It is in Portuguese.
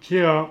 Tja.